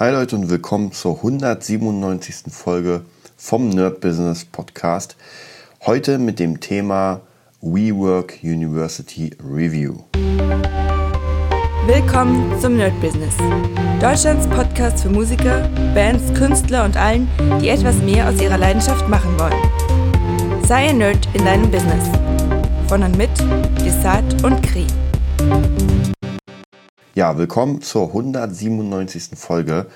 Hi Leute und willkommen zur 197. Folge vom Nerd Business Podcast. Heute mit dem Thema WeWork University Review. Willkommen zum Nerd Business. Deutschlands Podcast für Musiker, Bands, Künstler und allen, die etwas mehr aus ihrer Leidenschaft machen wollen. Sei ein Nerd in deinem Business. Von und mit Desart und Kri. Ja, willkommen zur 197. Folge.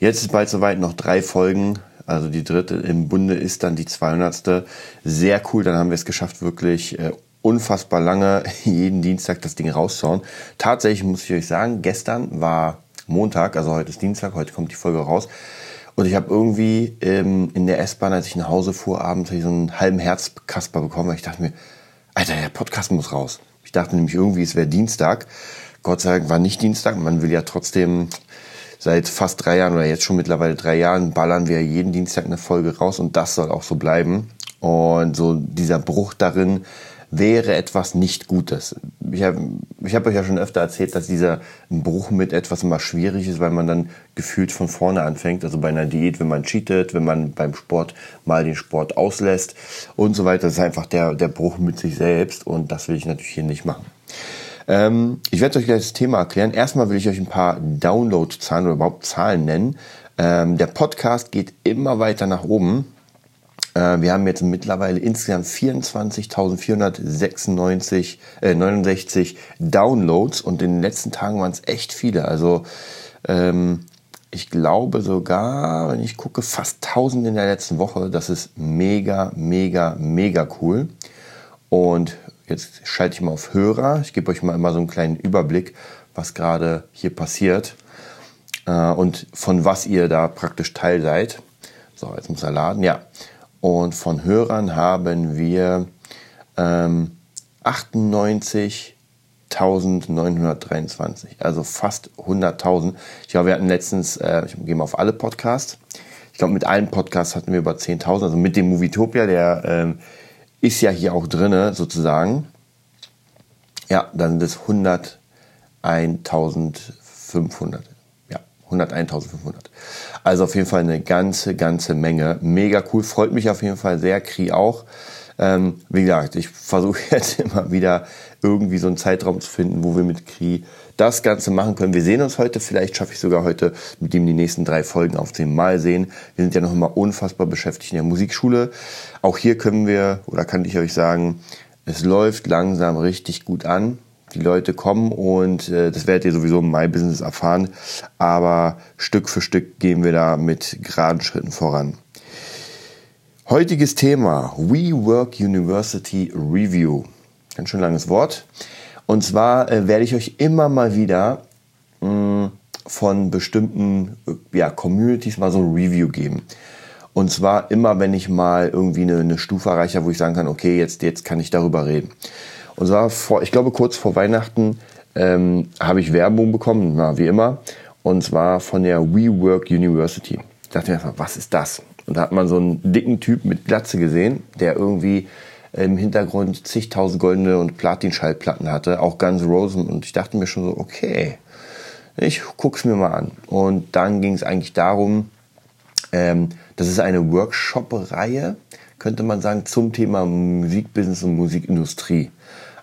Jetzt ist bald soweit noch drei Folgen. Also die dritte im Bunde ist dann die 200. Sehr cool, dann haben wir es geschafft, wirklich äh, unfassbar lange jeden Dienstag das Ding rauszuhauen. Tatsächlich muss ich euch sagen, gestern war Montag, also heute ist Dienstag, heute kommt die Folge raus. Und ich habe irgendwie ähm, in der S-Bahn, als ich nach Hause fuhr, abends so einen halben Herzkasper bekommen, weil ich dachte mir, Alter, der Podcast muss raus. Ich dachte nämlich irgendwie, es wäre Dienstag. Gott sei Dank war nicht Dienstag. Man will ja trotzdem seit fast drei Jahren oder jetzt schon mittlerweile drei Jahren ballern wir jeden Dienstag eine Folge raus und das soll auch so bleiben. Und so dieser Bruch darin wäre etwas nicht Gutes. Ich habe ich hab euch ja schon öfter erzählt, dass dieser Bruch mit etwas immer schwierig ist, weil man dann gefühlt von vorne anfängt. Also bei einer Diät, wenn man cheatet, wenn man beim Sport mal den Sport auslässt und so weiter. Das ist einfach der, der Bruch mit sich selbst und das will ich natürlich hier nicht machen. Ähm, ich werde euch gleich das Thema erklären. Erstmal will ich euch ein paar Download-Zahlen oder überhaupt Zahlen nennen. Ähm, der Podcast geht immer weiter nach oben. Äh, wir haben jetzt mittlerweile insgesamt 24.496 äh, 69 Downloads und in den letzten Tagen waren es echt viele. Also ähm, ich glaube sogar, wenn ich gucke, fast 1000 in der letzten Woche. Das ist mega, mega, mega cool. Und Jetzt schalte ich mal auf Hörer. Ich gebe euch mal immer so einen kleinen Überblick, was gerade hier passiert äh, und von was ihr da praktisch Teil seid. So, jetzt muss er laden. Ja. Und von Hörern haben wir ähm, 98.923, also fast 100.000. Ich glaube, wir hatten letztens, äh, ich gehe mal auf alle Podcasts. Ich glaube, mit allen Podcasts hatten wir über 10.000, also mit dem Movietopia, der ähm, ist ja hier auch drinne sozusagen. Ja, dann sind es 101.500. Ja, 101.500. Also auf jeden Fall eine ganze, ganze Menge. Mega cool, freut mich auf jeden Fall sehr, Kri auch. Ähm, wie gesagt, ich versuche jetzt immer wieder irgendwie so einen Zeitraum zu finden, wo wir mit Kri das Ganze machen können. Wir sehen uns heute, vielleicht schaffe ich sogar heute mit ihm die nächsten drei Folgen aufzunehmen. Mal sehen. Wir sind ja noch immer unfassbar beschäftigt in der Musikschule. Auch hier können wir, oder kann ich euch sagen, es läuft langsam richtig gut an. Die Leute kommen und äh, das werdet ihr sowieso im My Business erfahren. Aber Stück für Stück gehen wir da mit geraden Schritten voran. Heutiges Thema WeWork University Review. Ganz schön langes Wort. Und zwar äh, werde ich euch immer mal wieder mh, mm, von bestimmten äh, ja, Communities mal so ein Review geben. Und zwar immer, wenn ich mal irgendwie eine, eine Stufe erreiche, wo ich sagen kann, okay, jetzt, jetzt kann ich darüber reden. Und zwar, vor, ich glaube, kurz vor Weihnachten ähm, habe ich Werbung bekommen, na, wie immer. Und zwar von der WeWork University. Ich dachte mir einfach, was ist das? Und da hat man so einen dicken Typ mit Glatze gesehen, der irgendwie im Hintergrund zigtausend goldene und Platin-Schallplatten hatte, auch Guns Rosen. Und ich dachte mir schon so, okay, ich guck's mir mal an. Und dann ging es eigentlich darum, ähm, das ist eine Workshop-Reihe, könnte man sagen, zum Thema Musikbusiness und Musikindustrie.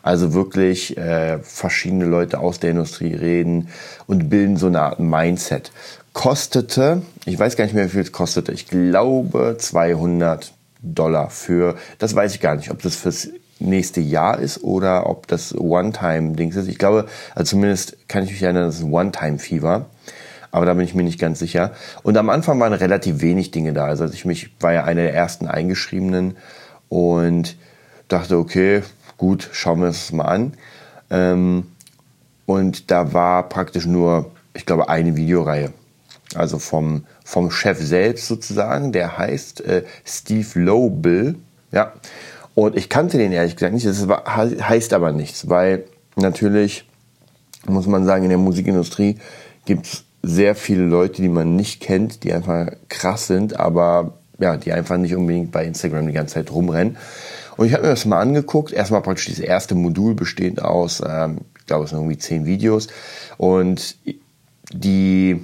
Also wirklich äh, verschiedene Leute aus der Industrie reden und bilden so eine Art Mindset. Kostete, ich weiß gar nicht mehr, wie viel es kostete, ich glaube 200 Dollar für, das weiß ich gar nicht, ob das fürs nächste Jahr ist oder ob das One-Time-Dings ist. Ich glaube, also zumindest kann ich mich erinnern, dass es ein One-Time-Fee war. Aber da bin ich mir nicht ganz sicher. Und am Anfang waren relativ wenig Dinge da. Also ich mich war ja einer der ersten Eingeschriebenen und dachte, okay, gut, schauen wir das mal an. Ähm, und da war praktisch nur, ich glaube, eine Videoreihe. Also vom, vom Chef selbst sozusagen, der heißt äh, Steve Lowbill. Ja. Und ich kannte den ehrlich gesagt nicht. Das heißt aber nichts, weil natürlich, muss man sagen, in der Musikindustrie gibt es sehr viele Leute, die man nicht kennt, die einfach krass sind, aber ja, die einfach nicht unbedingt bei Instagram die ganze Zeit rumrennen. Und ich habe mir das mal angeguckt. Erstmal praktisch dieses erste Modul besteht aus, ähm, ich glaube, es sind irgendwie zehn Videos. Und die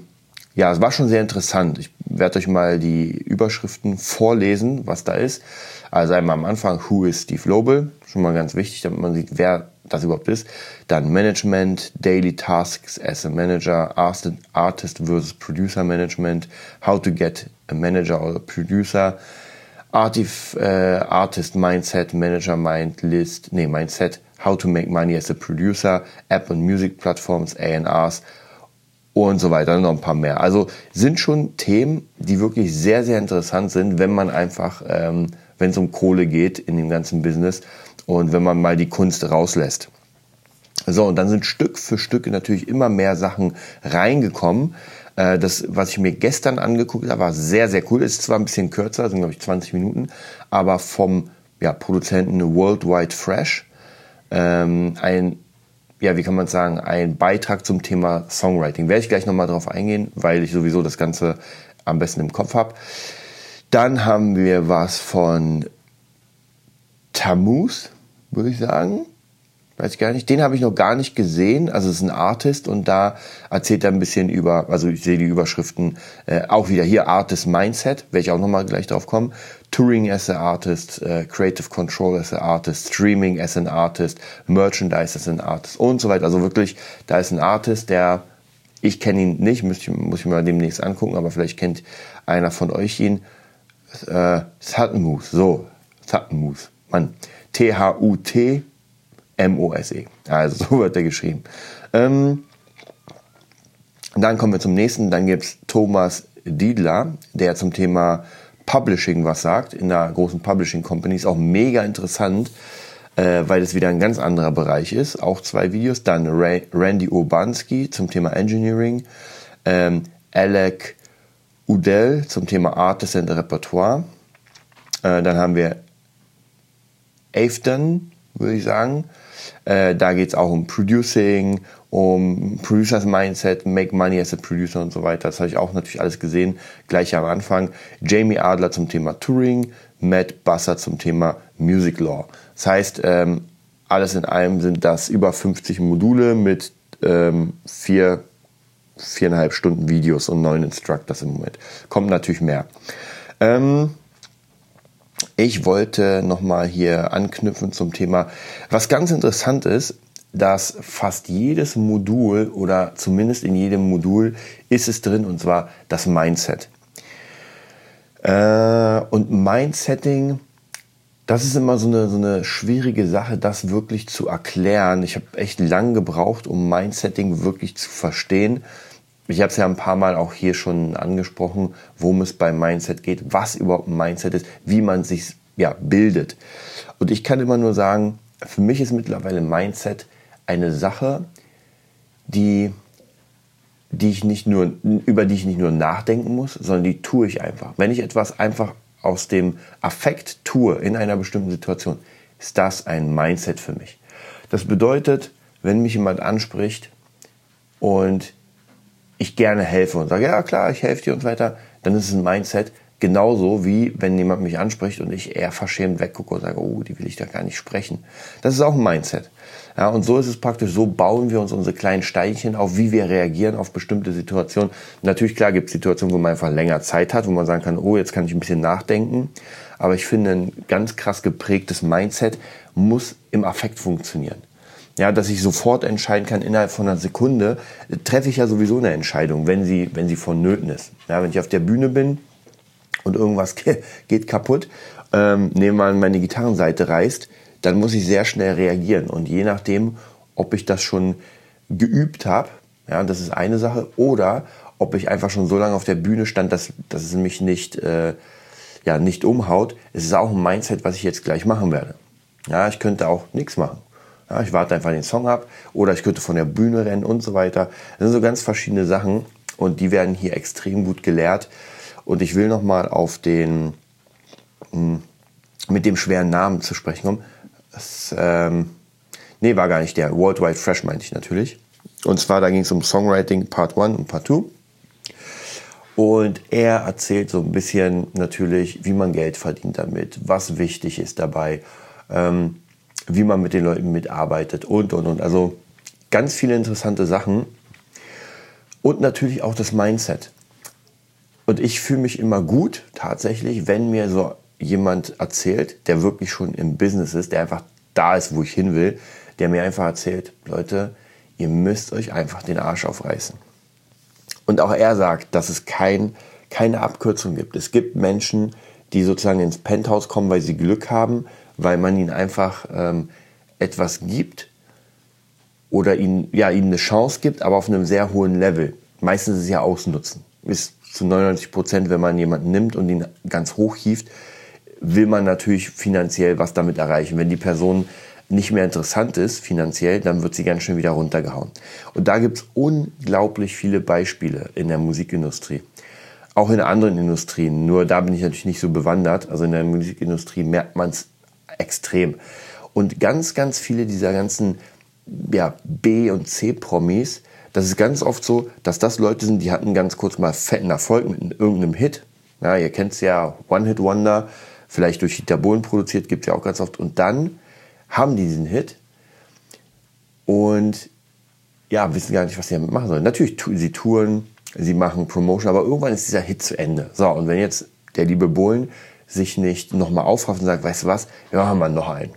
ja, es war schon sehr interessant. Ich werde euch mal die Überschriften vorlesen, was da ist. Also einmal am Anfang, Who is Steve Lobel? Schon mal ganz wichtig, damit man sieht, wer das überhaupt ist. Dann Management, Daily Tasks as a Manager, Artist versus Producer Management, How to get a Manager or a Producer, Artif, äh, Artist Mindset, Manager Mind List, nee, Mindset, How to make money as a Producer, App und Music Platforms, A&Rs und so weiter, noch ein paar mehr. Also sind schon Themen, die wirklich sehr, sehr interessant sind, wenn man einfach, ähm, wenn es um Kohle geht in dem ganzen Business und wenn man mal die Kunst rauslässt. So, und dann sind Stück für Stück natürlich immer mehr Sachen reingekommen. Äh, das, was ich mir gestern angeguckt habe, war sehr, sehr cool. Ist zwar ein bisschen kürzer, sind glaube ich 20 Minuten, aber vom ja, Produzenten Worldwide Fresh. Ähm, ein ja, wie kann man sagen, ein Beitrag zum Thema Songwriting. Werde ich gleich nochmal drauf eingehen, weil ich sowieso das Ganze am besten im Kopf habe. Dann haben wir was von Tammuz, würde ich sagen weiß ich gar nicht. Den habe ich noch gar nicht gesehen. Also es ist ein Artist und da erzählt er ein bisschen über, also ich sehe die Überschriften äh, auch wieder hier, Artist Mindset, werde ich auch nochmal gleich drauf kommen. Touring as an Artist, äh, Creative Control as an Artist, Streaming as an Artist, Merchandise as an Artist und so weiter. Also wirklich, da ist ein Artist, der, ich kenne ihn nicht, muss ich, muss ich mir demnächst angucken, aber vielleicht kennt einer von euch ihn. Äh, Sattenmus, so, Sattenmus, Mann. T-H-U-T M-O-S-E. Also so wird er geschrieben. Ähm, dann kommen wir zum nächsten. Dann gibt es Thomas Diedler, der zum Thema Publishing was sagt, in einer großen Publishing Company. Ist auch mega interessant, äh, weil es wieder ein ganz anderer Bereich ist. Auch zwei Videos. Dann Ray, Randy Urbanski zum Thema Engineering. Ähm, Alec Udell zum Thema Artist and Repertoire. Äh, dann haben wir Afton, würde ich sagen, äh, da geht es auch um Producing, um Producers Mindset, Make Money as a Producer und so weiter. Das habe ich auch natürlich alles gesehen, gleich am Anfang. Jamie Adler zum Thema Touring, Matt Basser zum Thema Music Law. Das heißt, ähm, alles in allem sind das über 50 Module mit ähm, vier, viereinhalb Stunden Videos und neun Instructors im Moment. Kommt natürlich mehr. Ähm, ich wollte nochmal hier anknüpfen zum Thema, was ganz interessant ist, dass fast jedes Modul oder zumindest in jedem Modul ist es drin und zwar das Mindset. Äh, und Mindsetting, das ist immer so eine, so eine schwierige Sache, das wirklich zu erklären. Ich habe echt lang gebraucht, um Mindsetting wirklich zu verstehen. Ich habe es ja ein paar Mal auch hier schon angesprochen, worum es beim Mindset geht, was überhaupt ein Mindset ist, wie man sich ja, bildet. Und ich kann immer nur sagen, für mich ist mittlerweile Mindset eine Sache, die, die ich nicht nur, über die ich nicht nur nachdenken muss, sondern die tue ich einfach. Wenn ich etwas einfach aus dem Affekt tue in einer bestimmten Situation, ist das ein Mindset für mich. Das bedeutet, wenn mich jemand anspricht und ich gerne helfe und sage, ja klar, ich helfe dir und so weiter, dann ist es ein Mindset. Genauso wie wenn jemand mich anspricht und ich eher verschämt weggucke und sage, oh, die will ich da gar nicht sprechen. Das ist auch ein Mindset. Ja, und so ist es praktisch, so bauen wir uns unsere kleinen Steinchen auf, wie wir reagieren auf bestimmte Situationen. Natürlich, klar, gibt es Situationen, wo man einfach länger Zeit hat, wo man sagen kann, oh, jetzt kann ich ein bisschen nachdenken. Aber ich finde, ein ganz krass geprägtes Mindset muss im Affekt funktionieren ja, dass ich sofort entscheiden kann innerhalb von einer Sekunde, treffe ich ja sowieso eine Entscheidung, wenn sie, wenn sie vonnöten ist. Ja, wenn ich auf der Bühne bin und irgendwas geht kaputt, ähm, nehmen wir an, meine Gitarrenseite reißt, dann muss ich sehr schnell reagieren. Und je nachdem, ob ich das schon geübt habe, ja, das ist eine Sache, oder ob ich einfach schon so lange auf der Bühne stand, dass, dass es mich nicht, äh, ja, nicht umhaut, es ist auch ein Mindset, was ich jetzt gleich machen werde. Ja, ich könnte auch nichts machen. Ja, ich warte einfach den Song ab oder ich könnte von der Bühne rennen und so weiter. Das sind so ganz verschiedene Sachen und die werden hier extrem gut gelehrt. Und ich will nochmal auf den hm, mit dem schweren Namen zu sprechen kommen. Das, ähm, nee, war gar nicht der. Worldwide Fresh meinte ich natürlich. Und zwar, da ging es um Songwriting Part 1 und Part 2. Und er erzählt so ein bisschen natürlich, wie man Geld verdient damit, was wichtig ist dabei. Ähm, wie man mit den Leuten mitarbeitet und, und, und. Also ganz viele interessante Sachen. Und natürlich auch das Mindset. und ich fühle mich immer gut, tatsächlich, wenn mir so jemand erzählt, der wirklich schon im Business ist, der einfach da ist, wo ich hin will, der mir einfach erzählt, Leute, ihr müsst euch einfach den Arsch aufreißen. Und auch er sagt, dass es kein, keine Abkürzung gibt. Es gibt Menschen, die sozusagen ins Penthouse kommen, weil sie Glück haben, weil man ihnen einfach ähm, etwas gibt oder ihnen, ja, ihnen eine Chance gibt, aber auf einem sehr hohen Level. Meistens ist es ja Ausnutzen. Ist zu 99 Prozent, wenn man jemanden nimmt und ihn ganz hoch hieft, will man natürlich finanziell was damit erreichen. Wenn die Person nicht mehr interessant ist finanziell, dann wird sie ganz schön wieder runtergehauen. Und da gibt es unglaublich viele Beispiele in der Musikindustrie. Auch in anderen Industrien. Nur da bin ich natürlich nicht so bewandert. Also in der Musikindustrie merkt man es extrem. Und ganz, ganz viele dieser ganzen ja, B- und C-Promis, das ist ganz oft so, dass das Leute sind, die hatten ganz kurz mal fetten Erfolg mit irgendeinem Hit. Ja, ihr kennt es ja, One-Hit-Wonder, vielleicht durch Dieter Bohlen produziert, gibt es ja auch ganz oft. Und dann haben die diesen Hit und ja, wissen gar nicht, was sie damit machen sollen. Natürlich, sie touren, sie machen Promotion, aber irgendwann ist dieser Hit zu Ende. So, und wenn jetzt der liebe Bohlen sich nicht nochmal aufrafft und sagt, weißt du was, wir machen mal noch einen.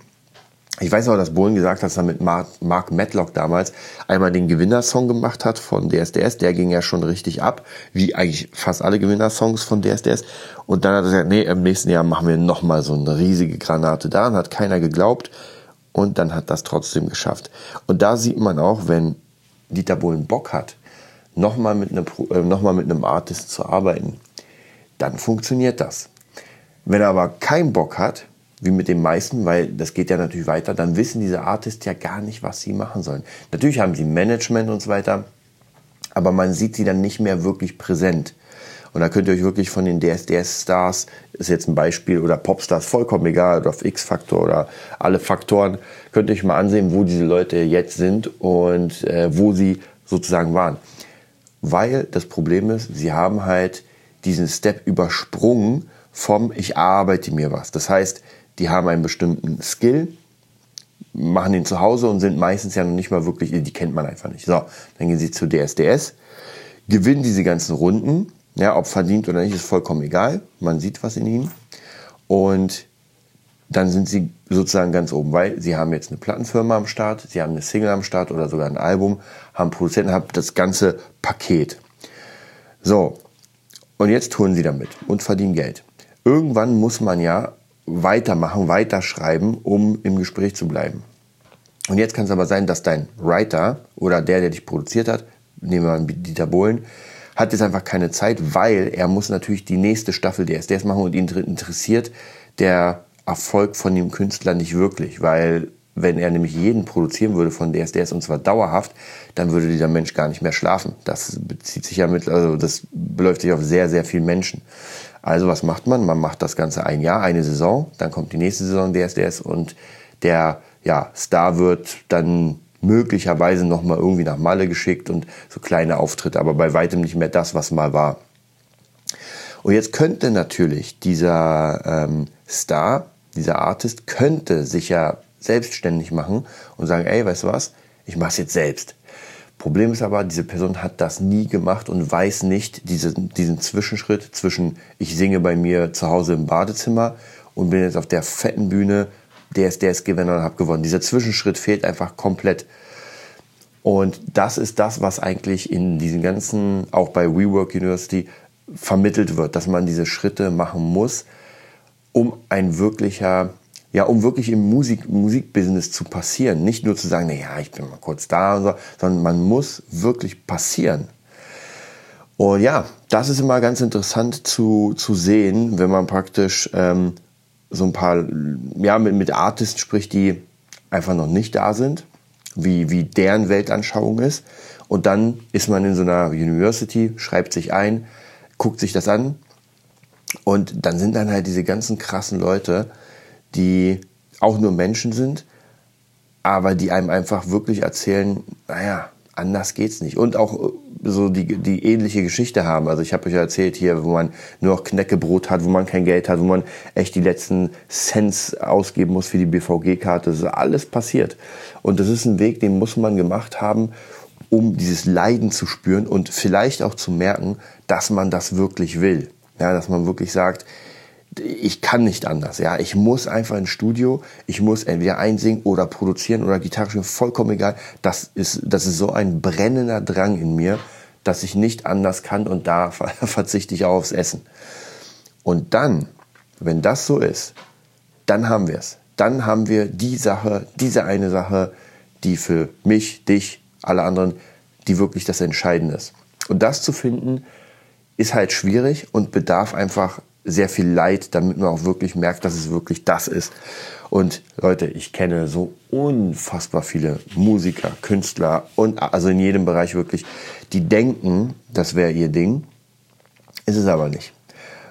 Ich weiß auch, dass Bohlen gesagt hat, dass er mit Mark Matlock damals einmal den Gewinnersong gemacht hat von DSDS. Der ging ja schon richtig ab, wie eigentlich fast alle Gewinnersongs von DSDS. Und dann hat er gesagt, nee, im nächsten Jahr machen wir nochmal so eine riesige Granate da. Und hat keiner geglaubt. Und dann hat das trotzdem geschafft. Und da sieht man auch, wenn Dieter Bohlen Bock hat, nochmal mit, einem, äh, noch mit einem Artist zu arbeiten, dann funktioniert das. Wenn er aber keinen Bock hat, wie mit den meisten, weil das geht ja natürlich weiter, dann wissen diese Artists ja gar nicht, was sie machen sollen. Natürlich haben sie Management und so weiter, aber man sieht sie dann nicht mehr wirklich präsent. Und da könnt ihr euch wirklich von den DSDS-Stars, ist jetzt ein Beispiel, oder Popstars, vollkommen egal, oder auf X-Faktor oder alle Faktoren, könnt ihr euch mal ansehen, wo diese Leute jetzt sind und äh, wo sie sozusagen waren. Weil das Problem ist, sie haben halt diesen Step übersprungen vom Ich arbeite mir was. Das heißt, die haben einen bestimmten Skill, machen den zu Hause und sind meistens ja noch nicht mal wirklich, die kennt man einfach nicht. So, dann gehen sie zu DSDS, gewinnen diese ganzen Runden, ja, ob verdient oder nicht, ist vollkommen egal. Man sieht was in ihnen. Und dann sind sie sozusagen ganz oben, weil sie haben jetzt eine Plattenfirma am Start, sie haben eine Single am Start oder sogar ein Album, haben Produzenten, haben das ganze Paket. So, und jetzt tun sie damit und verdienen Geld. Irgendwann muss man ja weitermachen, weiterschreiben, um im Gespräch zu bleiben. Und jetzt kann es aber sein, dass dein Writer oder der, der dich produziert hat, nehmen wir mal Dieter Bohlen, hat jetzt einfach keine Zeit, weil er muss natürlich die nächste Staffel der SDS machen und ihn interessiert der Erfolg von dem Künstler nicht wirklich, weil wenn er nämlich jeden produzieren würde von DSDS und zwar dauerhaft, dann würde dieser Mensch gar nicht mehr schlafen. Das bezieht sich ja mit, also das beläuft sich auf sehr, sehr viele Menschen. Also was macht man? Man macht das Ganze ein Jahr, eine Saison, dann kommt die nächste Saison DSDS und der ja, Star wird dann möglicherweise nochmal irgendwie nach Malle geschickt und so kleine Auftritte, aber bei weitem nicht mehr das, was mal war. Und jetzt könnte natürlich dieser ähm, Star, dieser Artist, könnte sich ja selbstständig machen und sagen, ey, weißt du was, ich mach's jetzt selbst. Problem ist aber, diese Person hat das nie gemacht und weiß nicht diese, diesen Zwischenschritt zwischen ich singe bei mir zu Hause im Badezimmer und bin jetzt auf der fetten Bühne DSDS-Gewinner und habe gewonnen. Dieser Zwischenschritt fehlt einfach komplett. Und das ist das, was eigentlich in diesen ganzen, auch bei WeWork University, vermittelt wird, dass man diese Schritte machen muss, um ein wirklicher ja, um wirklich im Musik, Musikbusiness zu passieren. Nicht nur zu sagen, naja, ich bin mal kurz da so, sondern man muss wirklich passieren. Und ja, das ist immer ganz interessant zu, zu sehen, wenn man praktisch ähm, so ein paar, ja, mit, mit Artists spricht, die einfach noch nicht da sind, wie, wie deren Weltanschauung ist. Und dann ist man in so einer University, schreibt sich ein, guckt sich das an. Und dann sind dann halt diese ganzen krassen Leute, die auch nur Menschen sind, aber die einem einfach wirklich erzählen, naja, anders geht's nicht. Und auch äh, so die, die ähnliche Geschichte haben. Also ich habe euch ja erzählt hier, wo man nur noch Knäckebrot hat, wo man kein Geld hat, wo man echt die letzten Cents ausgeben muss für die BVG-Karte. Das ist alles passiert. Und das ist ein Weg, den muss man gemacht haben, um dieses Leiden zu spüren und vielleicht auch zu merken, dass man das wirklich will. Ja, dass man wirklich sagt, ich kann nicht anders. Ja, ich muss einfach ins Studio. Ich muss entweder einsingen oder produzieren oder Gitarre spielen. Vollkommen egal. Das ist, das ist so ein brennender Drang in mir, dass ich nicht anders kann und da verzichte ich auch aufs Essen. Und dann, wenn das so ist, dann haben wir es. Dann haben wir die Sache, diese eine Sache, die für mich, dich, alle anderen, die wirklich das Entscheidende ist. Und das zu finden, ist halt schwierig und bedarf einfach sehr viel Leid, damit man auch wirklich merkt, dass es wirklich das ist. Und Leute, ich kenne so unfassbar viele Musiker, Künstler und also in jedem Bereich wirklich, die denken, das wäre ihr Ding, ist es aber nicht.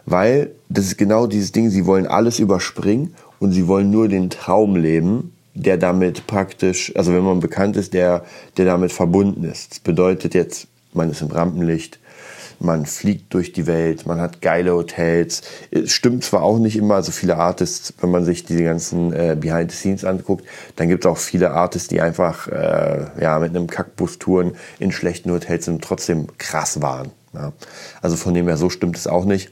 Weil das ist genau dieses Ding, sie wollen alles überspringen und sie wollen nur den Traum leben, der damit praktisch, also wenn man bekannt ist, der, der damit verbunden ist. Das bedeutet jetzt, man ist im Rampenlicht, man fliegt durch die Welt, man hat geile Hotels. Es stimmt zwar auch nicht immer, also viele Artists, wenn man sich diese ganzen äh, Behind the Scenes anguckt, dann gibt es auch viele Artists, die einfach äh, ja, mit einem Kackbus touren in schlechten Hotels und trotzdem krass waren. Ja. Also von dem her, so stimmt es auch nicht.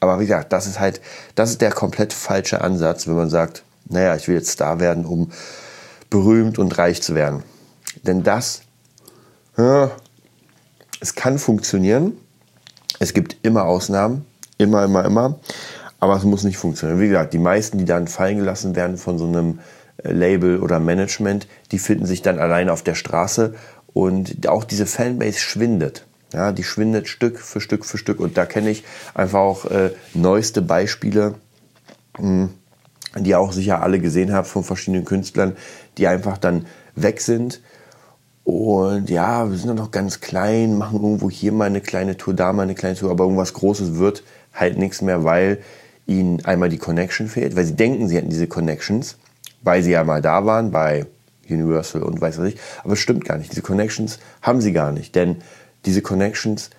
Aber wie gesagt, das ist halt, das ist der komplett falsche Ansatz, wenn man sagt, naja, ich will jetzt Star werden, um berühmt und reich zu werden. Denn das, ja, es kann funktionieren, es gibt immer Ausnahmen, immer, immer, immer, aber es muss nicht funktionieren. Wie gesagt, die meisten, die dann fallen gelassen werden von so einem äh, Label oder Management, die finden sich dann alleine auf der Straße und auch diese Fanbase schwindet. Ja, die schwindet Stück für Stück für Stück und da kenne ich einfach auch äh, neueste Beispiele, mh, hm, die auch sicher alle gesehen habt von verschiedenen Künstlern, die einfach dann weg sind und ja, wir sind noch ganz klein, machen irgendwo hier mal eine kleine Tour, da mal eine kleine Tour, aber irgendwas Großes wird halt nichts mehr, weil ihnen einmal die Connection fehlt, weil sie denken, sie hätten diese Connections, weil sie ja mal da waren bei Universal und weiß was ich, aber es stimmt gar nicht. Diese Connections haben sie gar nicht, denn diese Connections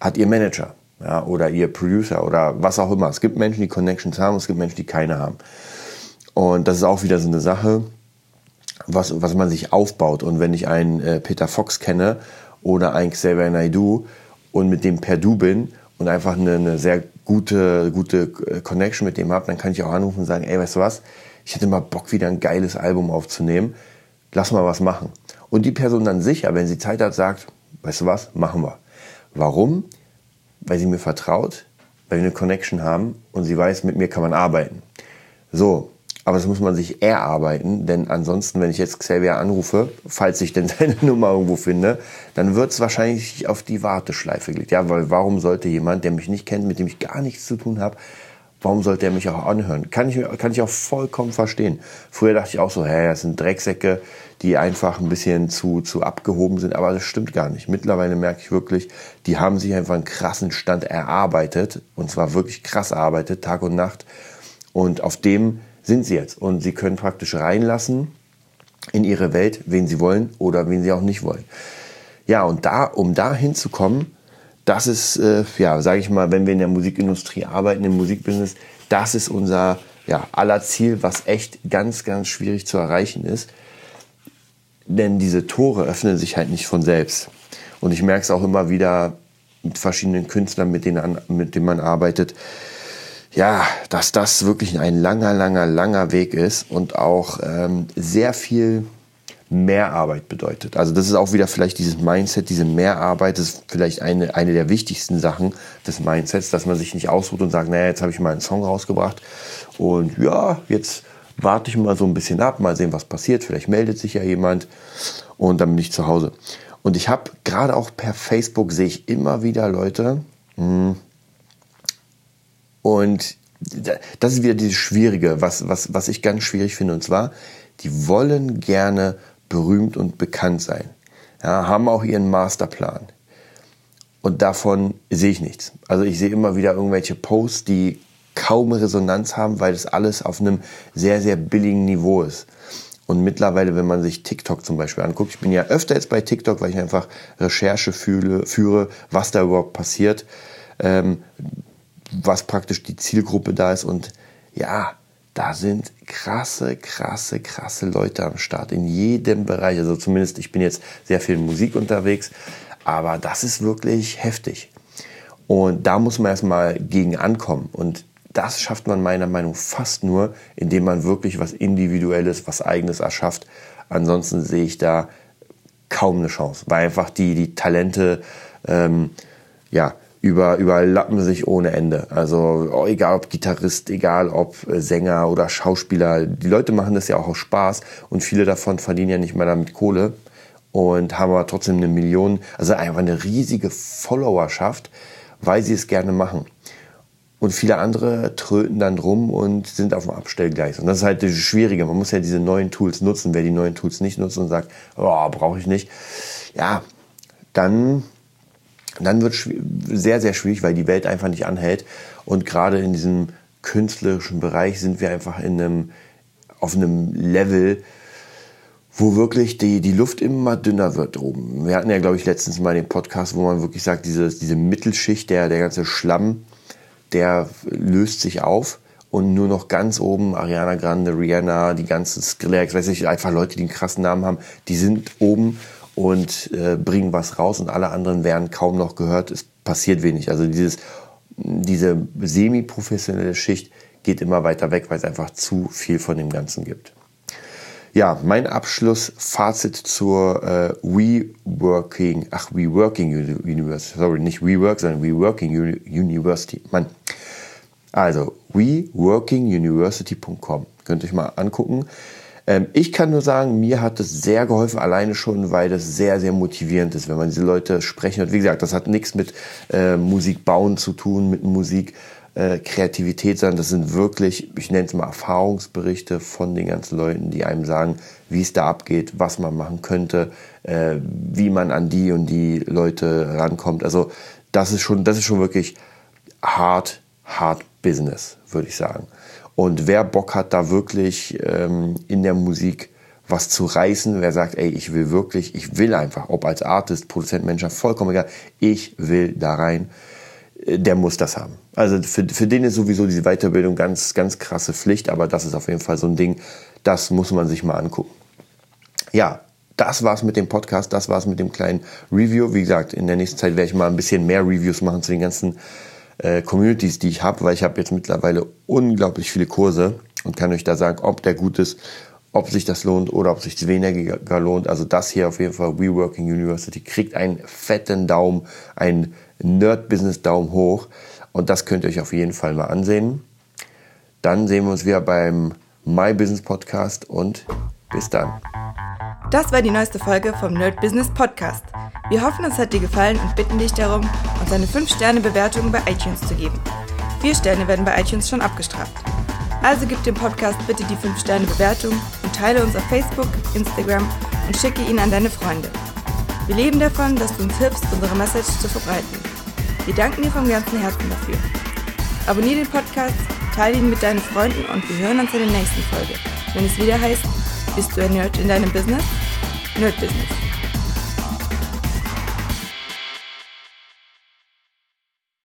hat ihr Manager ja, oder ihr Producer oder was auch immer. Es gibt Menschen, die Connections haben, es gibt Menschen, die keine haben. Und das ist auch wieder so eine Sache was, was man sich aufbaut. Und wenn ich einen äh, Peter Fox kenne oder einen Xavier Naidoo und mit dem per Du bin und einfach eine, eine sehr gute, gute äh, Connection mit dem habe, dann kann ich auch anrufen und sagen, ey, weißt du was, ich hätte mal Bock, wieder ein geiles Album aufzunehmen. Lass mal was machen. Und die Person dann sicher, wenn sie Zeit hat, sagt, weißt du was, machen wir. Warum? Weil sie mir vertraut, weil wir eine Connection haben und sie weiß, mit mir kann man arbeiten. So, aber das muss man sich erarbeiten, denn ansonsten, wenn ich jetzt Xavier anrufe, falls ich denn seine Nummer irgendwo finde, dann wird es wahrscheinlich auf die Warteschleife gelegt. Ja, weil warum sollte jemand, der mich nicht kennt, mit dem ich gar nichts zu tun habe, warum sollte er mich auch anhören? Kann ich, kann ich auch vollkommen verstehen. Früher dachte ich auch so, hä, das sind Drecksäcke, die einfach ein bisschen zu, zu abgehoben sind, aber das stimmt gar nicht. Mittlerweile merke ich wirklich, die haben sich einfach einen krassen Stand erarbeitet und zwar wirklich krass erarbeitet, Tag und Nacht. Und auf dem sind sie jetzt. Und sie können praktisch reinlassen in ihre Welt, wen sie wollen oder wen sie auch nicht wollen. Ja, und da, um da hinzukommen, das ist, äh, ja, sage ich mal, wenn wir in der Musikindustrie arbeiten, im Musikbusiness, das ist unser ja, aller Ziel, was echt ganz, ganz schwierig zu erreichen ist. Denn diese Tore öffnen sich halt nicht von selbst. Und ich merke es auch immer wieder mit verschiedenen Künstlern, mit denen, mit denen man arbeitet ja, dass das wirklich ein langer, langer, langer Weg ist und auch ähm, sehr viel Mehrarbeit bedeutet. Also das ist auch wieder vielleicht dieses Mindset, diese Mehrarbeit, ist vielleicht eine, eine der wichtigsten Sachen des Mindsets, dass man sich nicht ausruht und sagt, naja, jetzt habe ich mal einen Song rausgebracht und ja, jetzt warte ich mal so ein bisschen ab, mal sehen, was passiert. Vielleicht meldet sich ja jemand und dann bin ich zu Hause. Und ich habe gerade auch per Facebook sehe ich immer wieder Leute, mh, hm, und das ist wieder dieses Schwierige, was, was, was ich ganz schwierig finde. Und zwar, die wollen gerne berühmt und bekannt sein. Ja, haben auch ihren Masterplan. Und davon sehe ich nichts. Also ich sehe immer wieder irgendwelche Posts, die kaum Resonanz haben, weil das alles auf einem sehr, sehr billigen Niveau ist. Und mittlerweile, wenn man sich TikTok zum Beispiel anguckt, ich bin ja öfter jetzt bei TikTok, weil ich einfach Recherche fühle, führe, was da überhaupt passiert. Ähm, was praktisch die Zielgruppe da ist. Und ja, da sind krasse, krasse, krasse Leute am Start in jedem Bereich. Also zumindest, ich bin jetzt sehr viel in Musik unterwegs, aber das ist wirklich heftig. Und da muss man erstmal gegen ankommen. Und das schafft man meiner Meinung nach fast nur, indem man wirklich was Individuelles, was Eigenes erschafft. Ansonsten sehe ich da kaum eine Chance, weil einfach die, die Talente ähm, ja, über, überlappen sich ohne Ende. Also oh, egal ob Gitarrist, egal ob äh, Sänger oder Schauspieler, die Leute machen das ja auch aus Spaß und viele davon verdienen ja nicht mal damit Kohle und haben aber trotzdem eine Million, also einfach eine riesige Followerschaft, weil sie es gerne machen. Und viele andere tröten dann rum und sind auf dem Abstellgleis. Und das ist halt das Schwierige. Man muss ja diese neuen Tools nutzen. Wer die neuen Tools nicht nutzt und sagt, oh, brauche ich nicht, ja, dann, dann wird es sehr, sehr schwierig, weil die Welt einfach nicht anhält. Und gerade in diesem künstlerischen Bereich sind wir einfach in einem, auf einem Level, wo wirklich die, die Luft immer dünner wird oben. Wir hatten ja, glaube ich, letztens mal den Podcast, wo man wirklich sagt, diese, diese Mittelschicht, der, der ganze Schlamm, der löst sich auf und nur noch ganz oben Ariana Grande, Rihanna, die ganzen Skrillex, weiß ich, einfach Leute, die einen krassen Namen haben, die sind oben und äh, bringen was raus und alle anderen werden kaum noch gehört. Es passiert wenig. Also dieses, diese semi-professionelle Schicht geht immer weiter weg, weil es einfach zu viel von dem Ganzen gibt. Ja, mein Abschlussfazit zur äh, WeWorking, ach, WeWorking University, sorry, nicht WeWork, sondern WeWorking University. Mann. Also, WeWorkingUniversity.com. Könnt ihr euch mal angucken. Ähm, ich kann nur sagen, mir hat es sehr geholfen, alleine schon, weil das sehr, sehr motivierend ist, wenn man diese Leute sprechen hört. Wie gesagt, das hat nichts mit äh, Musik bauen zu tun, mit Musik äh, Kreativität, sondern das sind wirklich, ich nenne es mal Erfahrungsberichte von den ganzen Leuten, die einem sagen, wie es da abgeht, was man machen könnte, äh, wie man an die und die Leute rankommt. Also das ist schon, das ist schon wirklich hart, hart Business, würde ich sagen. Und wer Bock hat, da wirklich ähm, in der Musik was zu reißen, wer sagt, ey, ich will wirklich, ich will einfach, ob als Artist, Produzent, Mensch, vollkommen egal, ich will da rein der muss das haben. Also für, für den ist sowieso diese Weiterbildung ganz, ganz krasse Pflicht, aber das ist auf jeden Fall so ein Ding, das muss man sich mal angucken. Ja, das war's mit dem Podcast, das war's mit dem kleinen Review. Wie gesagt, in der nächsten Zeit werde ich mal ein bisschen mehr Reviews machen zu den ganzen äh, Communities, die ich habe, weil ich habe jetzt mittlerweile unglaublich viele Kurse und kann euch da sagen, ob der gut ist, ob sich das lohnt oder ob sich weniger lohnt. Also das hier auf jeden Fall, WeWorking University, kriegt einen fetten Daumen, einen Nerd-Business Daumen hoch. Und das könnt ihr euch auf jeden Fall mal ansehen. Dann sehen wir uns wieder beim My Business Podcast und bis dann. Das war die neueste Folge vom Nerd Business Podcast. Wir hoffen, es hat dir gefallen und bitten dich darum, uns eine 5-Sterne-Bewertung bei iTunes zu geben. Vier Sterne werden bei iTunes schon abgestraft. Also gib dem Podcast bitte die 5-Sterne-Bewertung und teile uns auf Facebook, Instagram und schicke ihn an deine Freunde. Wir leben davon, dass du uns hilfst, unsere Message zu verbreiten. Wir danken dir vom ganzen Herzen dafür. Abonnier den Podcast, teile ihn mit deinen Freunden und wir hören uns in der nächsten Folge, wenn es wieder heißt, bist du ein Nerd in deinem Business? Nerd Business.